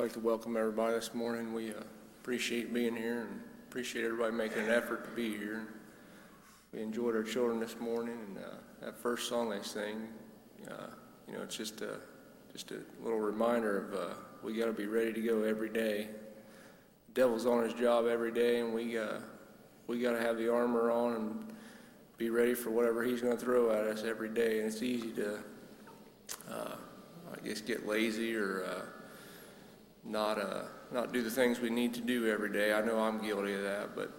Like to welcome everybody this morning. We uh, appreciate being here and appreciate everybody making an effort to be here. We enjoyed our children this morning, and uh, that first song they sing, uh, you know, it's just a just a little reminder of uh, we got to be ready to go every day. The devil's on his job every day, and we uh, we got to have the armor on and be ready for whatever he's going to throw at us every day. And it's easy to, uh, I guess, get lazy or not uh, not do the things we need to do every day. I know I'm guilty of that, but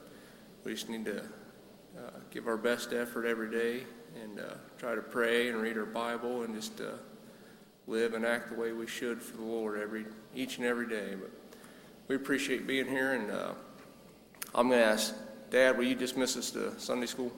we just need to uh, give our best effort every day and uh, try to pray and read our Bible and just uh, live and act the way we should for the Lord every each and every day. But we appreciate being here, and uh, I'm going to ask Dad, will you dismiss us to Sunday school?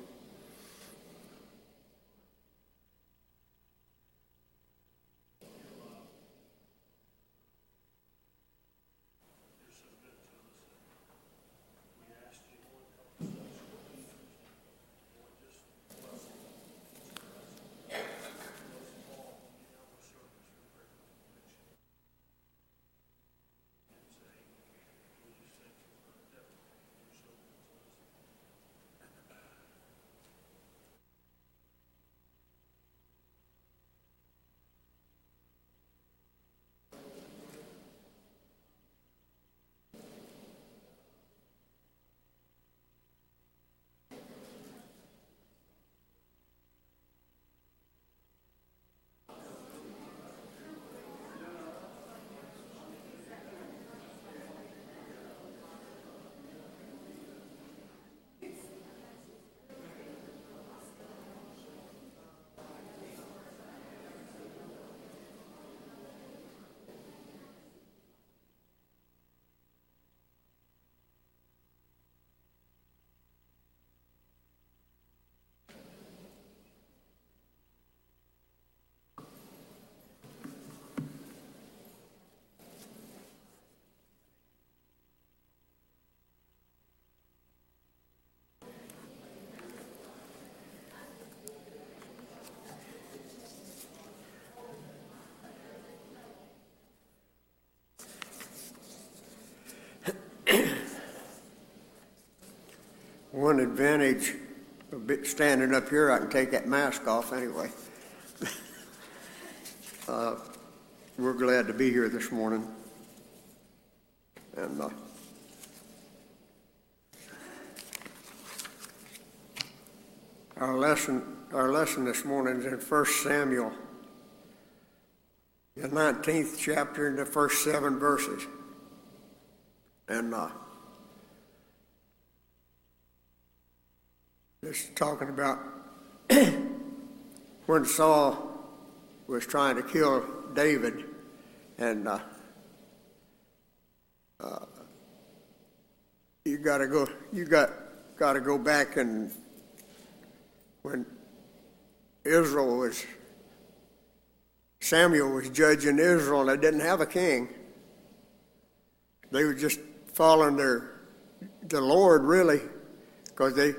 One advantage of standing up here, I can take that mask off anyway. uh, we're glad to be here this morning. And uh, our lesson, our lesson this morning is in 1 Samuel, the 19th chapter, in the first seven verses. And uh, Is talking about when Saul was trying to kill David, and uh, uh, you got to go. You got got to go back and when Israel was Samuel was judging Israel, they didn't have a king. They were just following their the Lord really, because they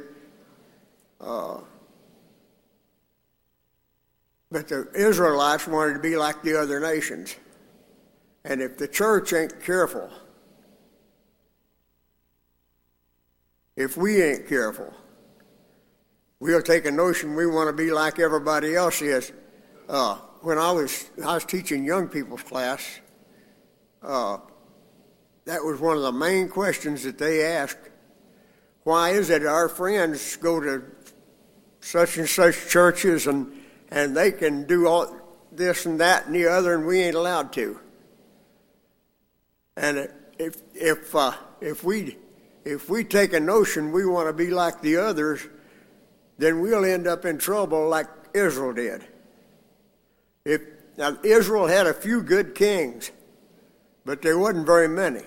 but the Israelites wanted to be like the other nations. And if the church ain't careful, if we ain't careful, we'll take a notion we want to be like everybody else is. Uh, when I was I was teaching young people's class, uh, that was one of the main questions that they asked. Why is it our friends go to such and such churches and, and they can do all this and that and the other and we ain't allowed to. And if, if, uh, if, we, if we take a notion we want to be like the others, then we'll end up in trouble like Israel did. If, now, Israel had a few good kings, but there wasn't very many.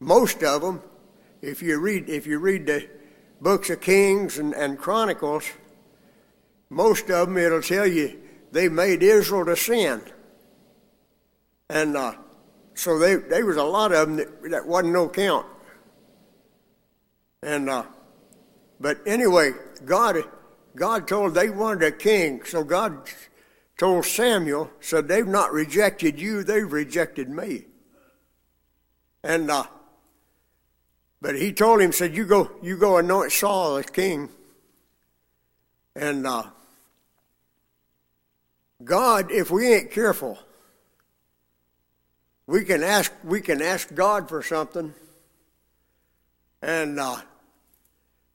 Most of them, if you read, if you read the books of Kings and, and Chronicles, most of them it'll tell you they made Israel to sin. And uh, so they, there was a lot of them that, that wasn't no count. And uh, but anyway, God God told they wanted a king, so God told Samuel, said they've not rejected you, they've rejected me. And uh, but he told him, said, "You go, you go anoint Saul as king." And uh, God, if we ain't careful, we can ask we can ask God for something, and uh,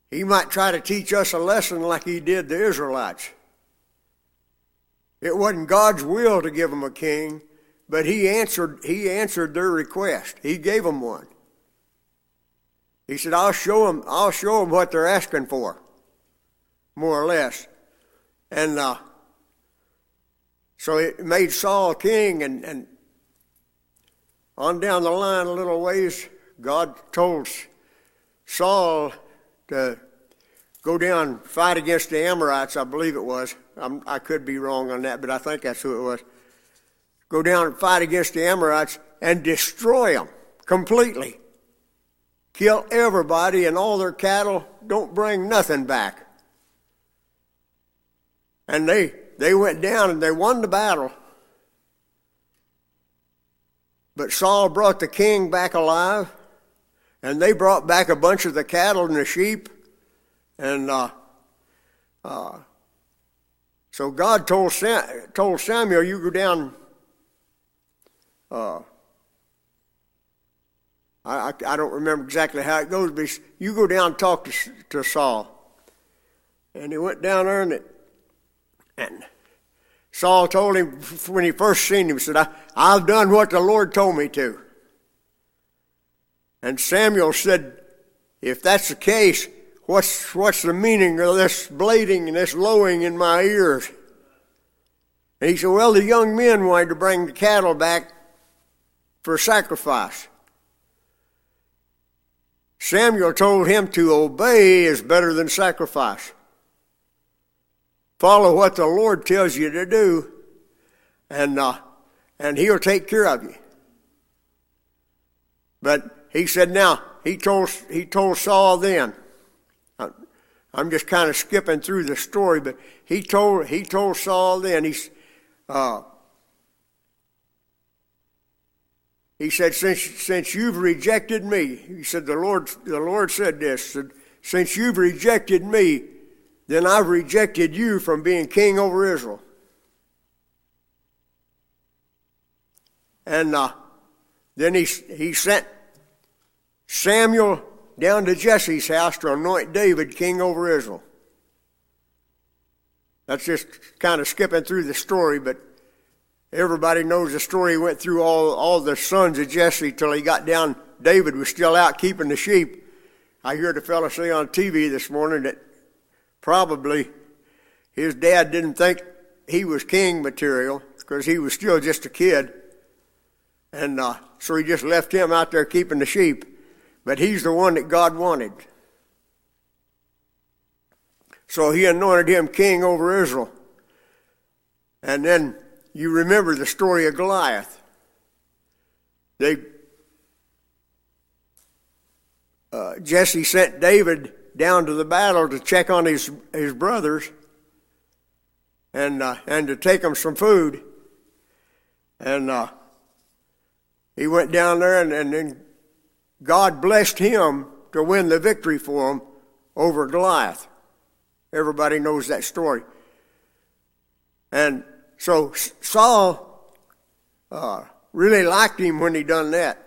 He might try to teach us a lesson like He did the Israelites. It wasn't God's will to give them a king, but He answered He answered their request. He gave them one. He said, "I'll show them. I'll show them what they're asking for, more or less." And uh, so it made Saul king, and, and on down the line a little ways, God told Saul to go down and fight against the Amorites, I believe it was. I'm, i could be wrong on that, but I think that's who it was. Go down and fight against the Amorites and destroy them completely. Kill everybody and all their cattle. Don't bring nothing back. And they, they went down and they won the battle. But Saul brought the king back alive, and they brought back a bunch of the cattle and the sheep. And uh, uh, so God told, Sam, told Samuel, You go down. Uh, I, I, don't remember exactly how it goes, but you go down and talk to, to Saul. And he went down there and, it, and Saul told him when he first seen him, he said, I, I've done what the Lord told me to. And Samuel said, If that's the case, what's, what's the meaning of this blading and this lowing in my ears? And he said, Well, the young men wanted to bring the cattle back for sacrifice. Samuel told him to obey is better than sacrifice. Follow what the Lord tells you to do, and, uh, and He'll take care of you. But he said, now, he told, he told Saul then, I'm just kind of skipping through the story, but he told, he told Saul then, he's, uh, he said, since, since you've rejected me, he said, the Lord, the Lord said this, said, since you've rejected me, then I've rejected you from being king over Israel. And uh, then he, he sent Samuel down to Jesse's house to anoint David king over Israel. That's just kind of skipping through the story, but everybody knows the story. He went through all, all the sons of Jesse till he got down. David was still out keeping the sheep. I heard a fellow say on TV this morning that Probably his dad didn't think he was king material because he was still just a kid. And uh, so he just left him out there keeping the sheep. But he's the one that God wanted. So he anointed him king over Israel. And then you remember the story of Goliath. They uh, Jesse sent David down to the battle to check on his, his brothers and, uh, and to take them some food. And uh, he went down there, and, and then God blessed him to win the victory for him over Goliath. Everybody knows that story. And so Saul uh, really liked him when he done that.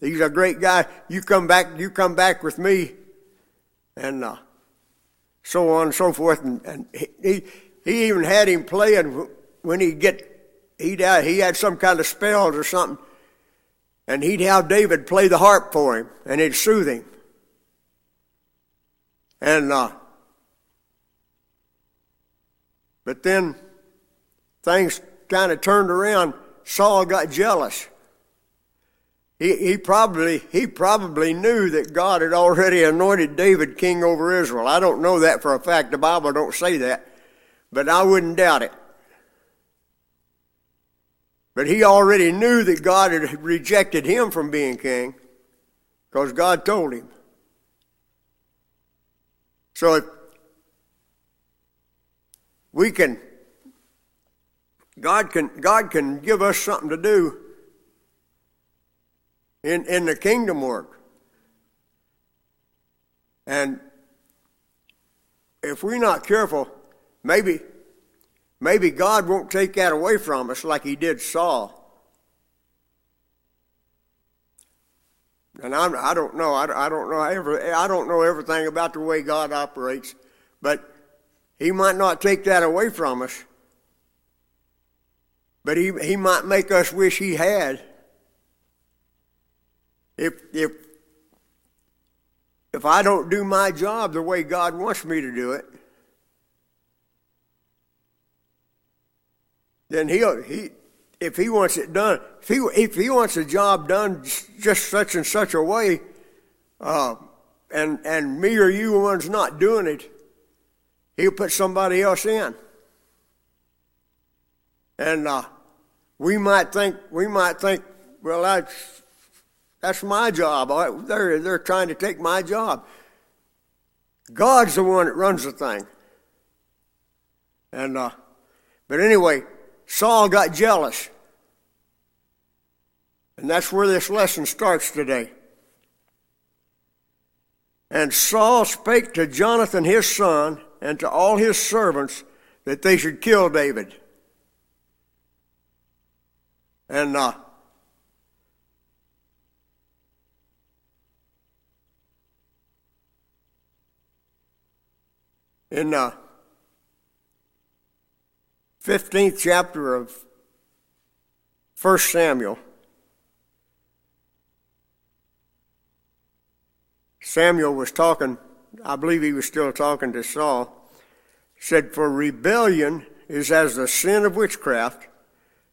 He's a great guy. You come back, you come back with me, and uh, so on and so forth. And, and he, he even had him playing when he get he'd have, he had some kind of spells or something, and he'd have David play the harp for him, and it'd soothe him. And uh, but then things kind of turned around. Saul got jealous. He, he, probably, he probably knew that God had already anointed David king over Israel. I don't know that for a fact. The Bible don't say that, but I wouldn't doubt it. But he already knew that God had rejected him from being king because God told him. So if we can, God can, God can give us something to do in, in the kingdom work. And if we're not careful, maybe maybe God won't take that away from us like he did Saul. And I'm, I don't know. I, I don't know. Every, I don't know everything about the way God operates, but He might not take that away from us. But He He might make us wish He had. If if if I don't do my job the way God wants me to do it, then He'll He if he wants it done, if he, if he wants a job done just such and such a way, uh, and, and me or you one's not doing it, he'll put somebody else in. And uh, we might think, we might think, well, that's, that's my job. They're, they're trying to take my job. God's the one that runs the thing. And, uh, but anyway, Saul got jealous. And that's where this lesson starts today. And Saul spake to Jonathan his son and to all his servants that they should kill David. And uh, in uh, 15th chapter of 1 Samuel, Samuel was talking, I believe he was still talking to Saul, said, For rebellion is as the sin of witchcraft,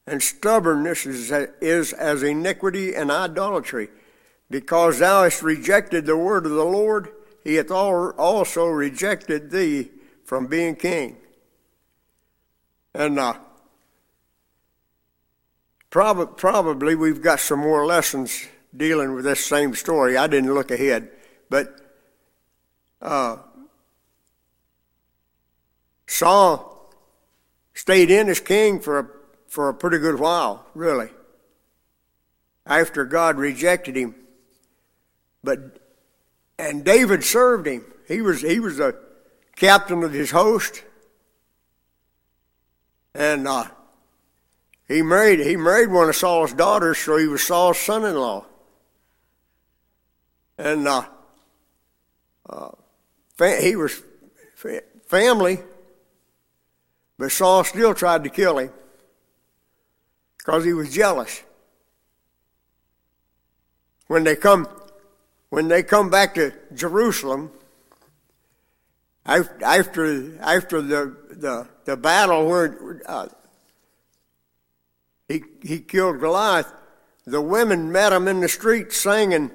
and stubbornness is, is as iniquity and idolatry. Because thou hast rejected the word of the Lord, he hath also rejected thee from being king. And uh, prob- probably we've got some more lessons dealing with this same story. I didn't look ahead, but uh, Saul stayed in as king for a, for a pretty good while, really, after God rejected him. But and David served him. He was he was a captain of his host and uh, he married he married one of Saul's daughters, so he was Saul's son-in-law. And uh, uh, fa- he was fa- family, but Saul still tried to kill him because he was jealous. When they come, when they come back to Jerusalem, after after the the, the battle where uh, he he killed Goliath, the women met him in the street singing,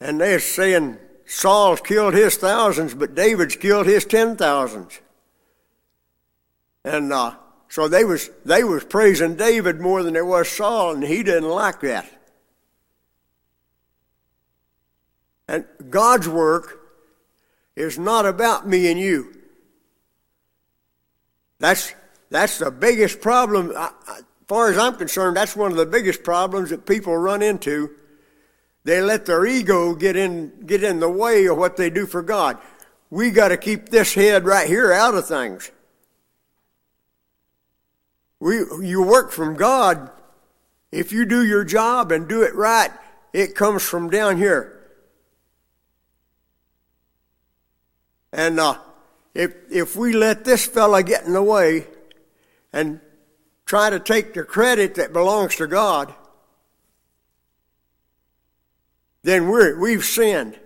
and they're saying Saul's killed his thousands, but David's killed his ten thousands. And uh, so they was they was praising David more than they was Saul, and he didn't like that. And God's work is not about me and you. That's, that's the biggest problem. As far as I'm concerned, that's one of the biggest problems that people run into. They let their ego get in, get in the way of what they do for God. We got to keep this head right here out of things. We, you work from God. If you do your job and do it right, it comes from down here. And uh, if, if we let this fella get in the way and try to take the credit that belongs to God, then we're, we've sinned.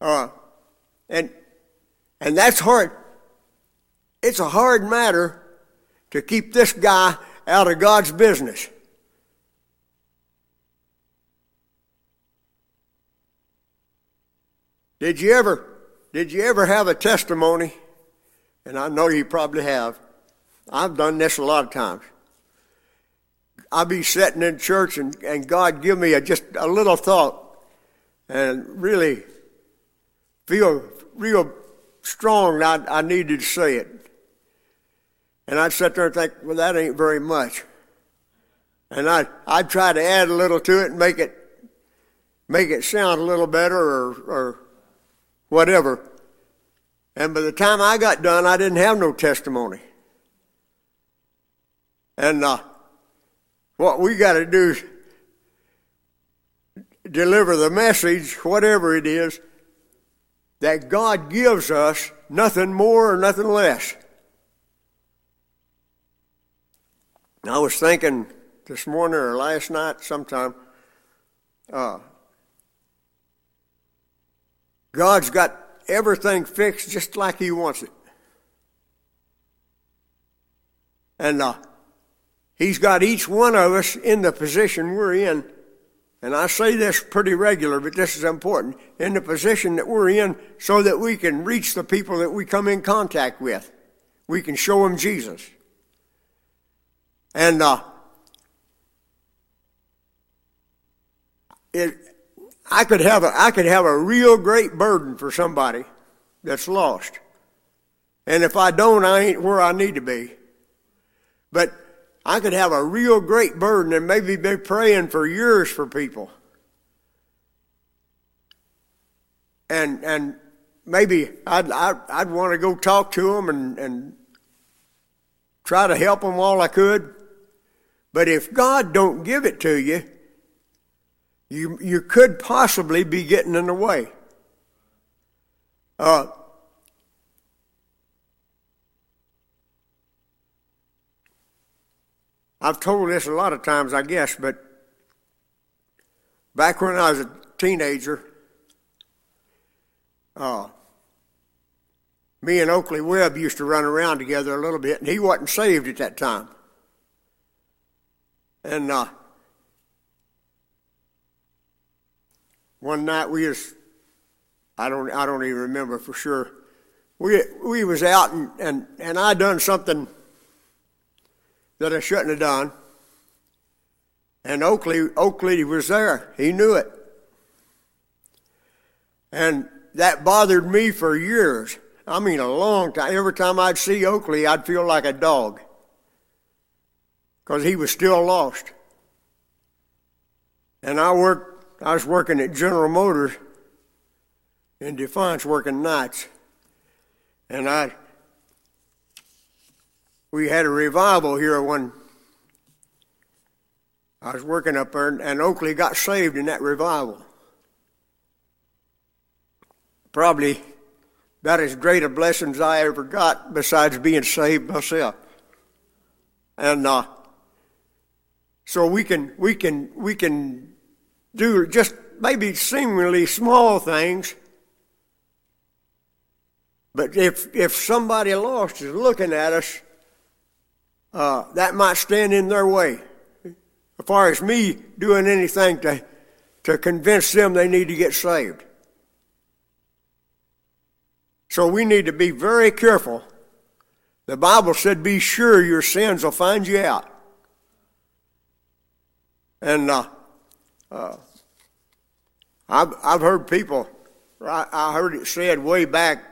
Uh, and, and that's hard. It's a hard matter to keep this guy out of God's business. Did you ever did you ever have a testimony? And I know you probably have. I've done this a lot of times. I'll be sitting in church and, and God give me a, just a little thought and really feel real strong I, I needed to say it. And I'd sit there and think, well, that ain't very much. and I I'd try to add a little to it and make it make it sound a little better or or whatever. And by the time I got done, I didn't have no testimony. And uh, what we got to do is deliver the message, whatever it is, that God gives us, nothing more or nothing less. I was thinking this morning or last night sometime, uh, God's got everything fixed just like He wants it. And uh, He's got each one of us in the position we're in. And I say this pretty regular, but this is important. In the position that we're in so that we can reach the people that we come in contact with. We can show them Jesus. And uh, it, I could have a, I could have a real great burden for somebody that's lost. And if I don't, I ain't where I need to be. But I could have a real great burden and maybe be praying for years for people. And, and maybe I'd, I'd, I'd want to go talk to them and, and try to help them all I could. But if God don't give it to you, you, you could possibly be getting in the way. Uh, I've told this a lot of times, I guess, but back when I was a teenager, uh, me and Oakley Webb used to run around together a little bit, and he wasn't saved at that time. And uh, one night we just, I don't, I don't even remember for sure. We we was out and and and I done something that I shouldn't have done. And Oakley, Oakley was there. He knew it. And that bothered me for years. I mean, a long time. Every time I'd see Oakley, I'd feel like a dog because he was still lost. And I worked, I was working at General Motors in Defiance, working nights. And I we had a revival here when I was working up there, and Oakley got saved in that revival. Probably about as great a blessing as I ever got, besides being saved myself. And uh, so we can we can we can do just maybe seemingly small things. But if if somebody lost is looking at us, uh, that might stand in their way. As far as me doing anything to, to convince them they need to get saved. So we need to be very careful. The Bible said, be sure your sins will find you out. And uh, uh, I've, I've heard people, I, I heard it said way back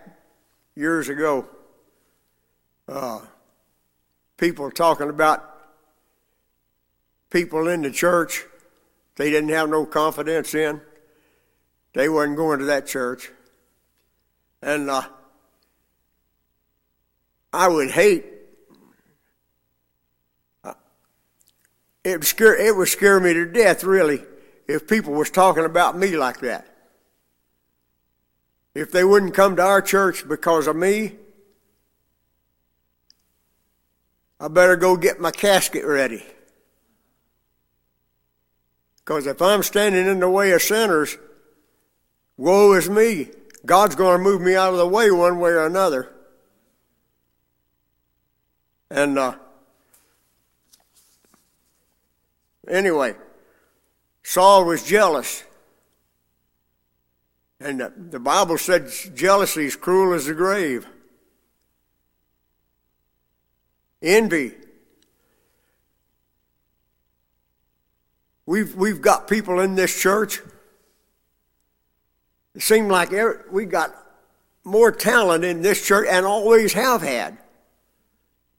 years ago, uh, people talking about people in the church they didn't have no confidence in. They wasn't going to that church. And uh, I would hate. It would scare. It would scare me to death, really, if people was talking about me like that. If they wouldn't come to our church because of me, I better go get my casket ready. Because if I'm standing in the way of sinners, woe is me. God's going to move me out of the way one way or another. And uh, anyway, Saul was jealous. And the, Bible said jealousy is cruel as the grave. envy. We've, we've got people in this church. It seems like we got more talent in this church and always have had.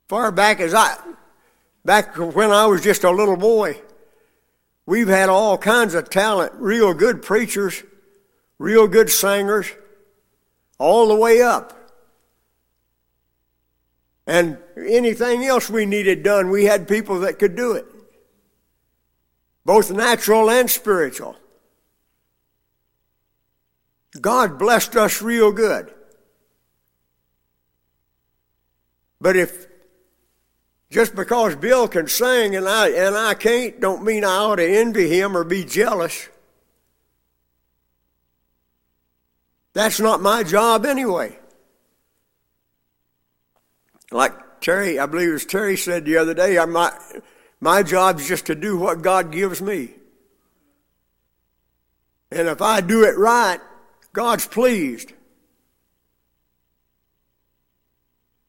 Far back as I, back when I was just a little boy, we've had all kinds of talent, real good preachers, real good singers, all the way up. And anything else we needed done, we had people that could do it, both natural and spiritual. God blessed us real good. But if just because Bill can sing and I and I can't, don't mean I ought to envy him or be jealous. That's not my job anyway. Like Terry, I believe it was Terry said the other day, my, my job is just to do what God gives me. And if I do it right, God's pleased.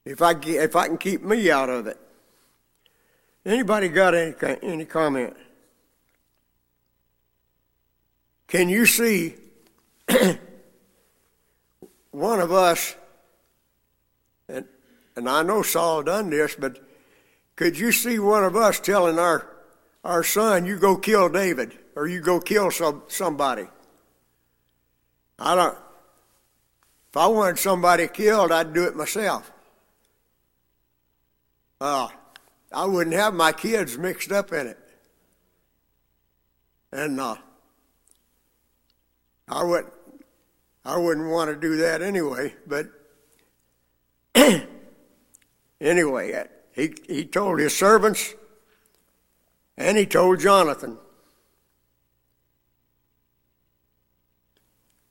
If I, if I can keep me out of it. Anybody got any, any comment? Can you see one of us, and, and I know Saul done this, but could you see one of us telling our, our son, you go kill David, or you go kill some, somebody? I don't, if I wanted somebody killed, I'd do it myself. Uh, I wouldn't have my kids mixed up in it. And uh, I would I wouldn't want to do that anyway, but anyway, uh, he, he told his servants and he told Jonathan.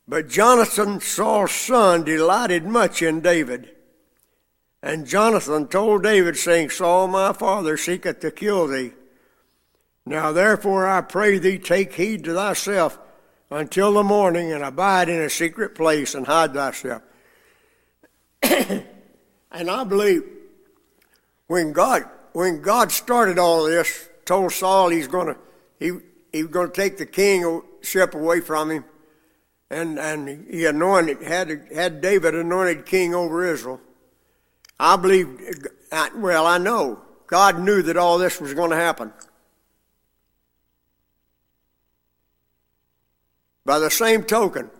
But Jonathan, Saul's son, delighted much in David. And Jonathan told David, saying, Saul my father seeketh to kill thee. Now therefore I pray thee, take heed to thyself until the morning, and abide in a secret place and hide thyself. and I believe when God when God started all this, told Saul he's to he he was to take the kingship away from him, and and he anointed had had David anointed king over Israel. I believe, uh, well, I know God knew that all this was going to happen. By the same token,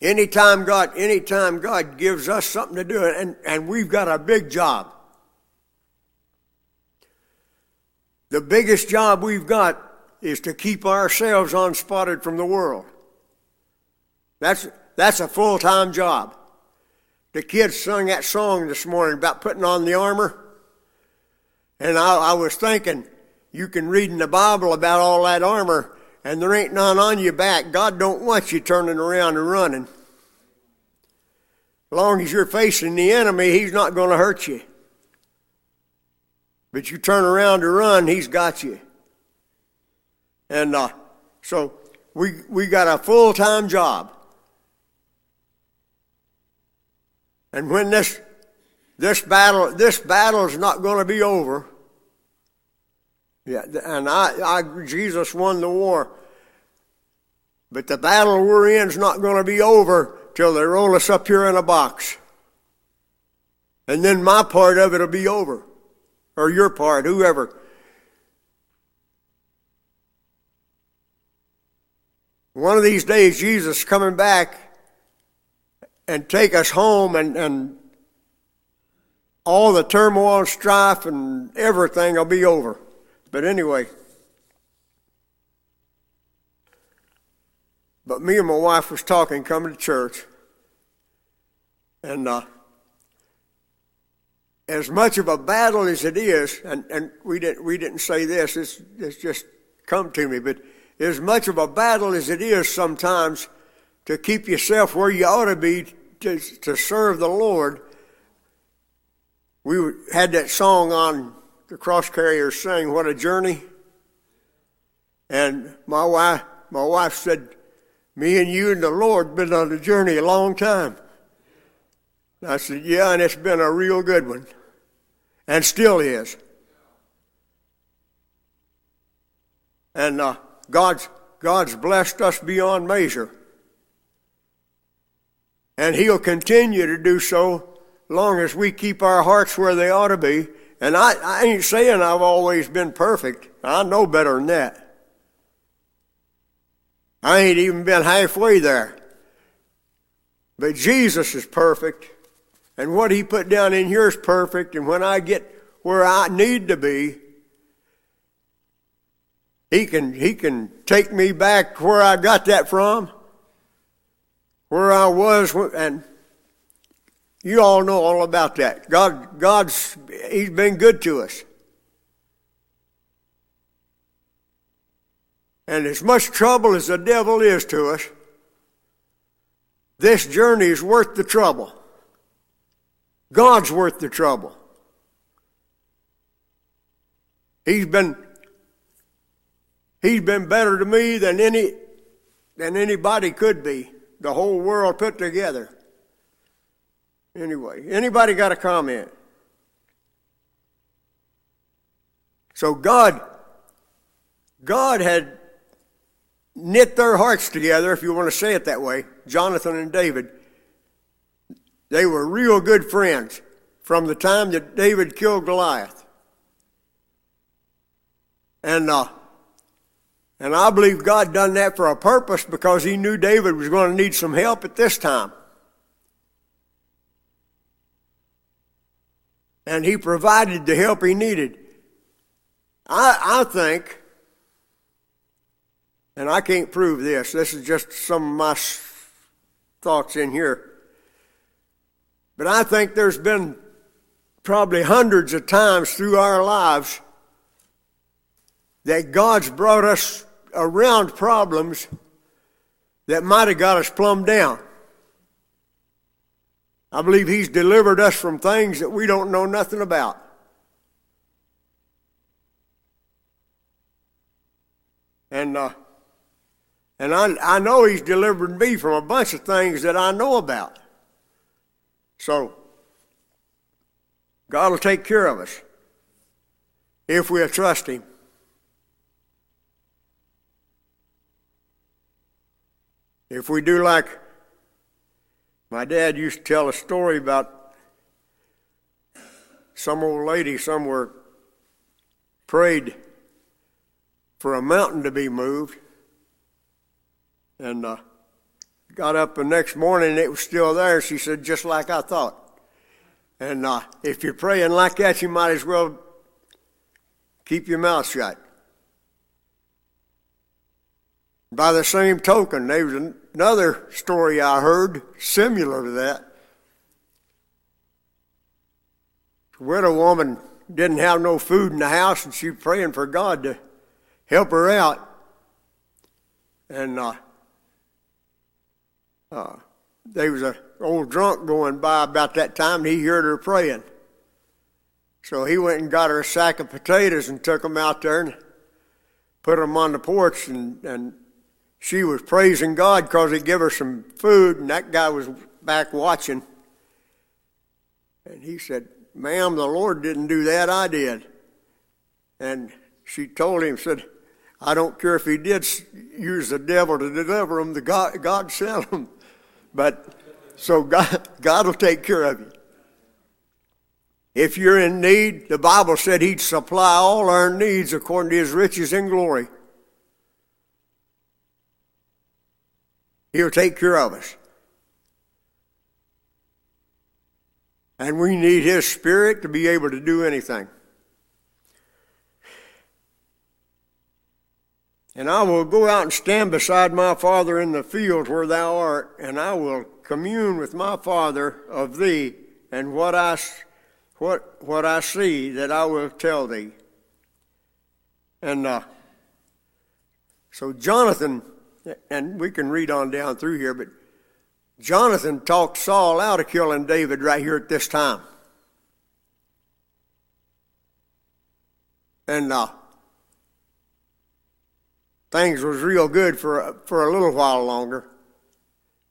anytime God, anytime God gives us something to do, and, and we've got a big job. The biggest job we've got is to keep ourselves unspotted from the world. That's, that's a full time job. The kids sung that song this morning about putting on the armor. And I, I was thinking, you can read in the Bible about all that armor, and there ain't none on your back. God don't want you turning around and running. As long as you're facing the enemy, he's not going to hurt you. But you turn around to run, he's got you. And uh, so we, we got a full time job. And when this this battle this battle is not going to be over. Yeah, and I, I Jesus won the war. But the battle we're in is not going to be over till they roll us up here in a box. And then my part of it will be over. Or your part, whoever. One of these days, Jesus coming back and take us home and, and all the turmoil and strife and everything will be over. But anyway, but me and my wife was talking coming to church, and uh, as much of a battle as it is, and, and we didn't we didn't say this, it's, it's just come to me, but as much of a battle as it is sometimes to keep yourself where you ought to be to, to serve the Lord, we had that song on the cross carriers saying, What a journey. And my wife, my wife said, Me and you and the Lord been on a journey a long time. And I said, Yeah, and it's been a real good one. And still is. And uh, God's, God's blessed us beyond measure. And He'll continue to do so long as we keep our hearts where they ought to be and I, I ain't saying I've always been perfect. I know better than that. I ain't even been halfway there. But Jesus is perfect, and what He put down in here is perfect, and when I get where I need to be, He can, he can take me back where I got that from, where I was, and you all know all about that. God, God's, He's been good to us. And as much trouble as the devil is to us, this journey is worth the trouble. God's worth the trouble. He's been He's been better to me than any than anybody could be, the whole world put together. Anyway, anybody got a comment? So God God had knit their hearts together, if you want to say it that way, Jonathan and David. They were real good friends from the time that David killed Goliath. And uh, and I believe God done that for a purpose because he knew David was going to need some help at this time. And he provided the help he needed. I, I think and I can't prove this, this is just some of my thoughts in here. But I think there's been probably hundreds of times through our lives that God's brought us around problems that might have got us plumb down. I believe He's delivered us from things that we don't know nothing about. And uh, and I, I know He's delivered me from a bunch of things that I know about. So, God will take care of us if we'll trust Him. If we do like my dad used to tell a story about some old lady somewhere prayed for a mountain to be moved and uh, got up the next morning and it was still there. She said, just like I thought. And uh, if you're praying like that, you might as well keep your mouth shut. By the same token, there was another story I heard similar to that. A woman didn't have no food in the house, and she was praying for God to help her out. And uh, uh, there was a old drunk going by about that time, and he heard her praying. So he went and got her a sack of potatoes and took them out there and put them on the porch, and, and she was praising God because he gave her some food, and that guy was back watching. And he said, Ma'am, the Lord didn't do that, I did. And she told him, said, I don't care if he did use the devil to deliver him, the God, God sent him. But so God, God will take care of you. If you're in need, the Bible said He'd supply all our needs according to His riches and glory. He'll take care of us. And we need His Spirit to be able to do anything. And I will go out and stand beside my Father in the field where thou art, and I will commune with my Father of thee, and what I, what, what I see that I will tell thee. And uh, so Jonathan, and we can read on down through here, but Jonathan talked Saul out of killing David right here at this time. And uh, things was real good for for a little while longer.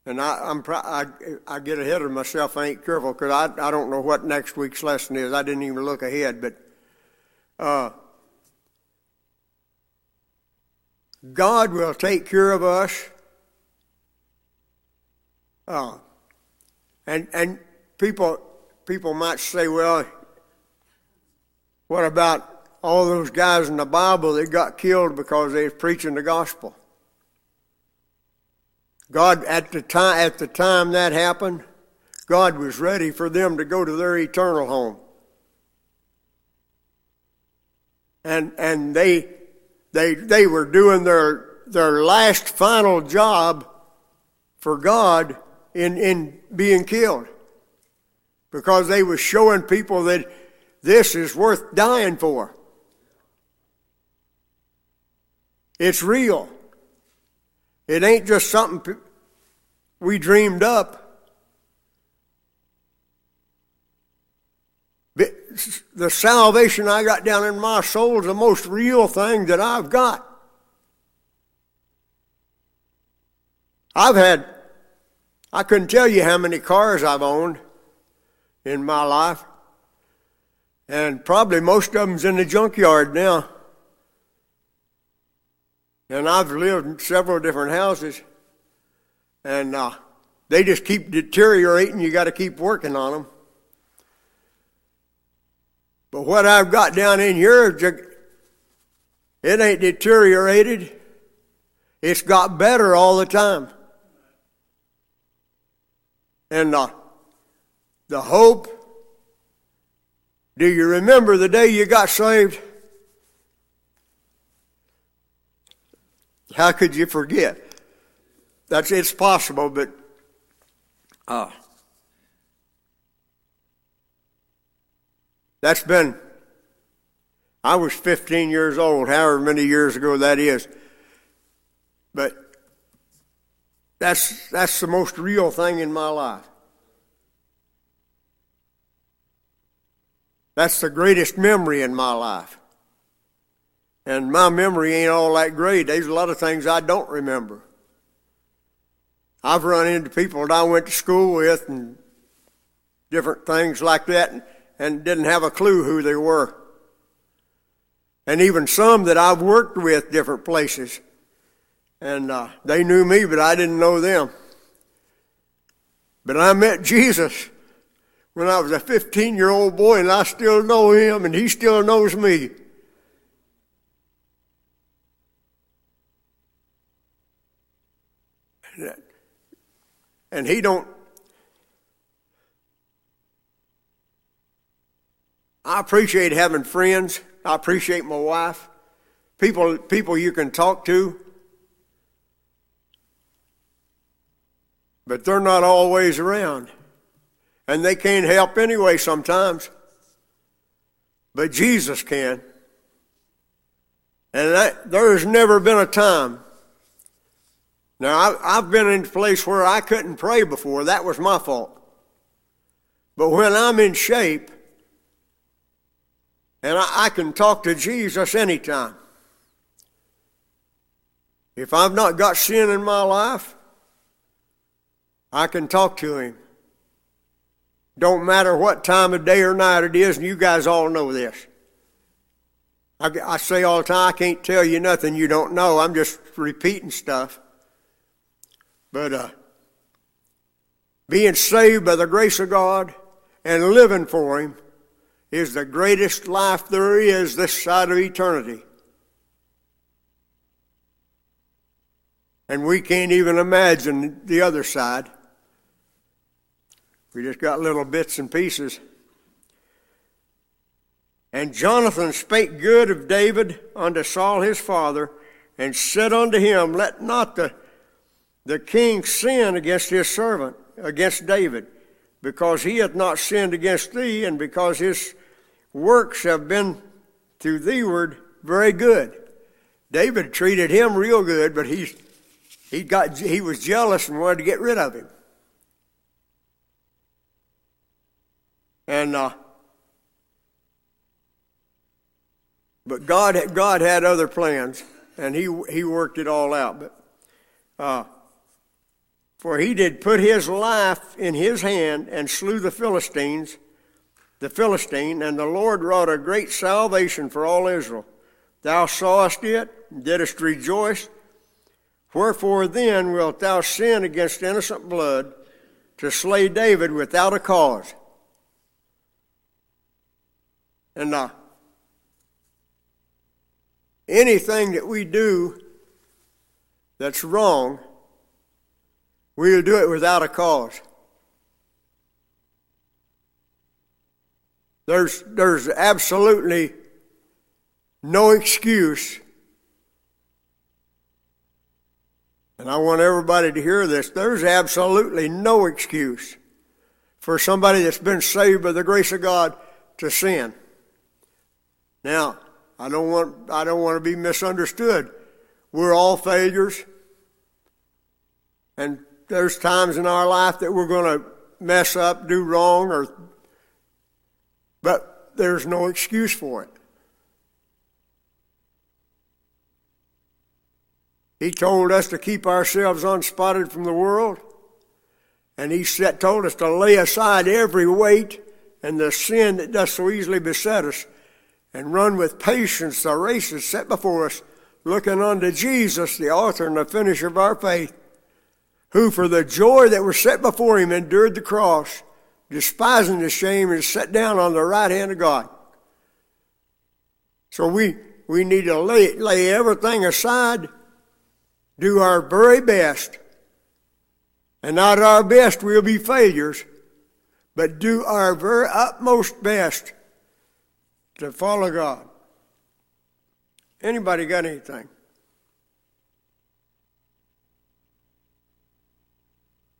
And I, I'm I, I get ahead of myself. I ain't careful because I I don't know what next week's lesson is. I didn't even look ahead, but uh, God will take care of us. Uh, and and people people might say, well, What about all those guys in the Bible that got killed because they was preaching the gospel? God, at the time, at the time that happened, God was ready for them to go to their eternal home. And, and they, they, they were doing their, their last final job for God in, in being killed because they were showing people that this is worth dying for. It's real. It ain't just something we dreamed up. The salvation I got down in my soul is the most real thing that I've got. I've had, I couldn't tell you how many cars I've owned in my life. And probably most of them's in the junkyard now. And I've lived in several different houses. And uh, they just keep deteriorating. You got to keep working on them. But what I've got down in here, it ain't deteriorated. It's got better all the time. And uh, the hope. Do you remember the day you got saved? How could you forget? That's it's possible, but uh, that's been. I was 15 years old, however many years ago that is. But that's that's the most real thing in my life. That's the greatest memory in my life. And my memory ain't all that great. There's a lot of things I don't remember. I've run into people that I went to school with and different things like that and, didn't have a clue who they were. And even some that I've worked with different places. And uh, they knew me, but I didn't know them. But I met Jesus when I was a 15 year old boy, and I still know him, and he still knows me. And he don't. I appreciate having friends. I appreciate my wife. People, people you can talk to. But they're not always around. And they can't help anyway sometimes. But Jesus can. And that, there's never been a time. Now, I've been in a place where I couldn't pray before. That was my fault. But when I'm in shape, and I, I can talk to Jesus anytime. If I've not got sin in my life, I can talk to him. Don't matter what time of day or night it is, and you guys all know this. I, I say all the time, I can't tell you nothing you don't know. I'm just repeating stuff. But uh, being saved by the grace of God and living for Him is the greatest life there is this side of eternity. And we can't even imagine the other side. We just got little bits and pieces. And Jonathan spake good of David unto Saul his father, and said unto him, Let not the, the king sin against his servant, against David, because he hath not sinned against thee, and because his works have been to theeward very good. David treated him real good, but he's, he, got, he was jealous and wanted to get rid of him. And uh, but God God had other plans, and he he worked it all out. But uh, for he did put his life in his hand and slew the Philistines, the Philistine, and the Lord wrought a great salvation for all Israel. Thou sawest it, didst rejoice. Wherefore then wilt thou sin against innocent blood to slay David without a cause? And uh, anything that we do that's wrong, we'll do it without a cause. There's, there's absolutely no excuse. And I want everybody to hear this. There's absolutely no excuse for somebody that's been saved by the grace of God to sin. Now, I don't want, I don't want to be misunderstood. We're all failures. And there's times in our life that we're going to mess up, do wrong, or but there's no excuse for it. He told us to keep ourselves unspotted from the world, and He told us to lay aside every weight and the sin that does so easily beset us, and run with patience the races set before us, looking unto Jesus, the author and the finisher of our faith, who for the joy that was set before him endured the cross, despising the shame, and sat down on the right hand of God. So we, we need to lay, lay everything aside, do our very best, and not our best we'll be failures, but do our very utmost best to follow God. Anybody got anything?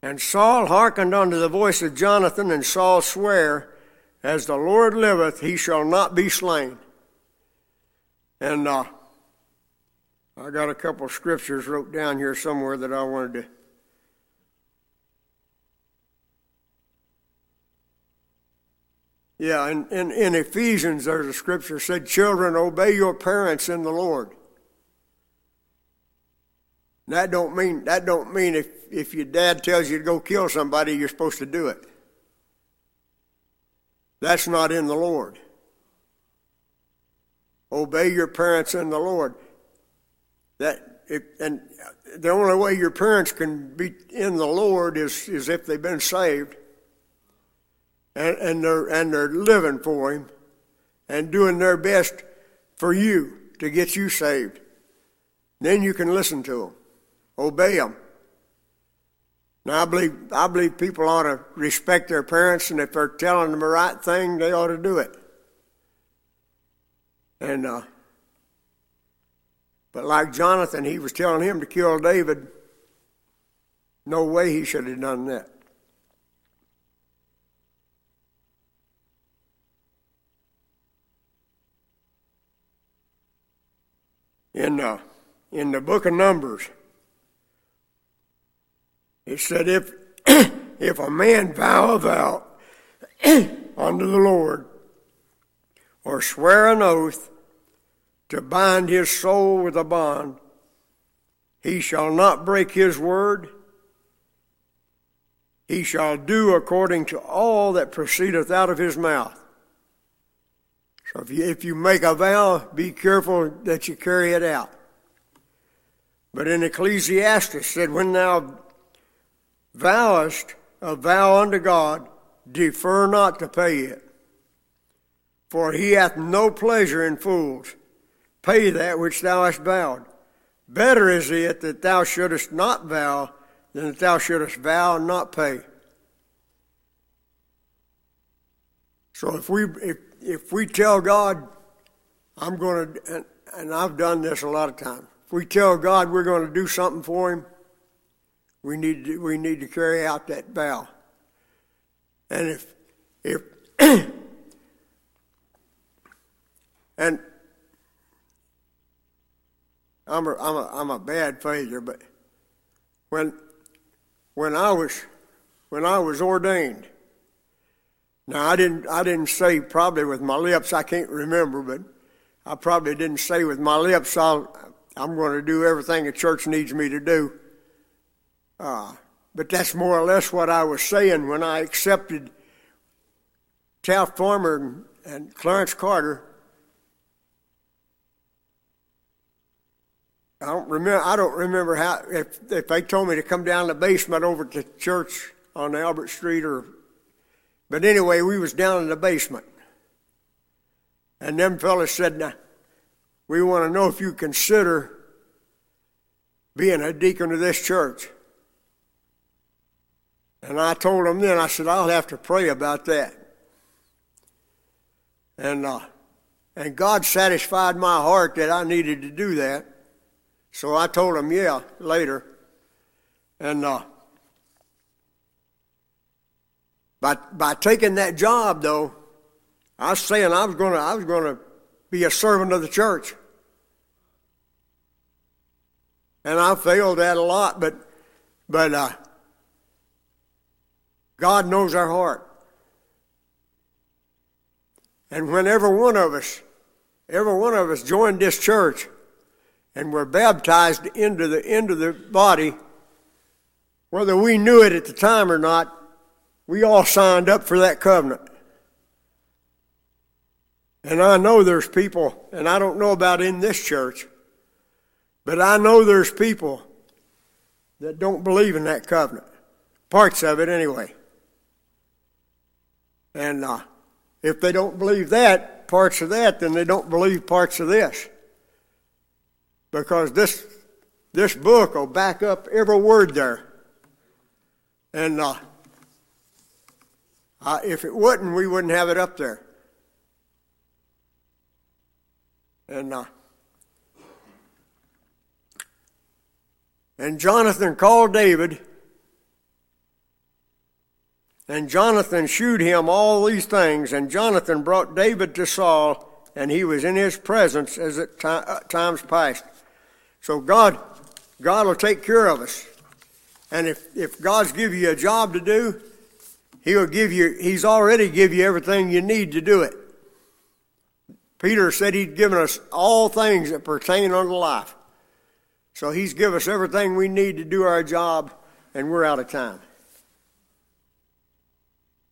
And Saul hearkened unto the voice of Jonathan, and Saul sware, As the Lord liveth, he shall not be slain. And uh, I got a couple scriptures wrote down here somewhere that I wanted to. Yeah, in, in, in Ephesians, there's a scripture said, Children, obey your parents in the Lord. That don't mean that don't mean if, if your dad tells you to go kill somebody, you're supposed to do it. That's not in the Lord. Obey your parents in the Lord. That if, and the only way your parents can be in the Lord is, is if they've been saved and, and they're and they're living for him and doing their best for you to get you saved. Then you can listen to them. Obey them. Now, I believe, I believe people ought to respect their parents, and if they're telling them the right thing, they ought to do it. And, uh, but like Jonathan, he was telling him to kill David. No way he should have done that. In, uh, in the book of Numbers, it said, if, if a man vow a vow unto the Lord, or swear an oath to bind his soul with a bond, he shall not break his word. He shall do according to all that proceedeth out of his mouth. So if you, if you make a vow, be careful that you carry it out. But in Ecclesiastes said, when thou vowest a vow unto God, defer not to pay it. For he hath no pleasure in fools. Pay that which thou hast vowed. Better is it that thou shouldest not vow than that thou shouldest vow and not pay. So if we if if we tell God, I'm going to, and, and I've done this a lot of times. If we tell God we're going to do something for Him, we need to, we need to carry out that vow. And if if and I'm a, I'm a, I'm a bad failure, but when when I was when I was ordained, now I didn't I didn't say probably with my lips I can't remember, but I probably didn't say with my lips I'll I'm going to do everything the church needs me to do. Uh, but that's more or less what I was saying when I accepted Taft Farmer and, Clarence Carter. I don't remember. I don't remember how if if they told me to come down the basement over to church on Albert Street or. But anyway, we was down in the basement, and them fellas said, "Now, we want to know if you consider being a deacon of this church. And I told him then, I said, I'll have to pray about that. And, uh, and God satisfied my heart that I needed to do that. So I told him, yeah, later. And uh, by, by taking that job, though, I was saying I was going to I was going to be a servant of the church. And I failed that a lot, but but uh, God knows our heart. And whenever one of us, every one of us joined this church and were baptized into the into the body, whether we knew it at the time or not, we all signed up for that covenant. And I know there's people, and I don't know about in this church, but I know there's people that don't believe in that covenant. Parts of it, anyway. And uh, if they don't believe that, parts of that, then they don't believe parts of this. Because this, this book will back up every word there. And uh, uh, if it wouldn't, we wouldn't have it up there. And uh, and Jonathan called David, and Jonathan shewed him all these things, and Jonathan brought David to Saul, and he was in his presence as at uh, times past. So God, God will take care of us. And if, if God's give you a job to do, He'll give you, He's already give you everything you need to do it. Peter said he'd given us all things that pertain unto life. So he's given us everything we need to do our job, and we're out of time.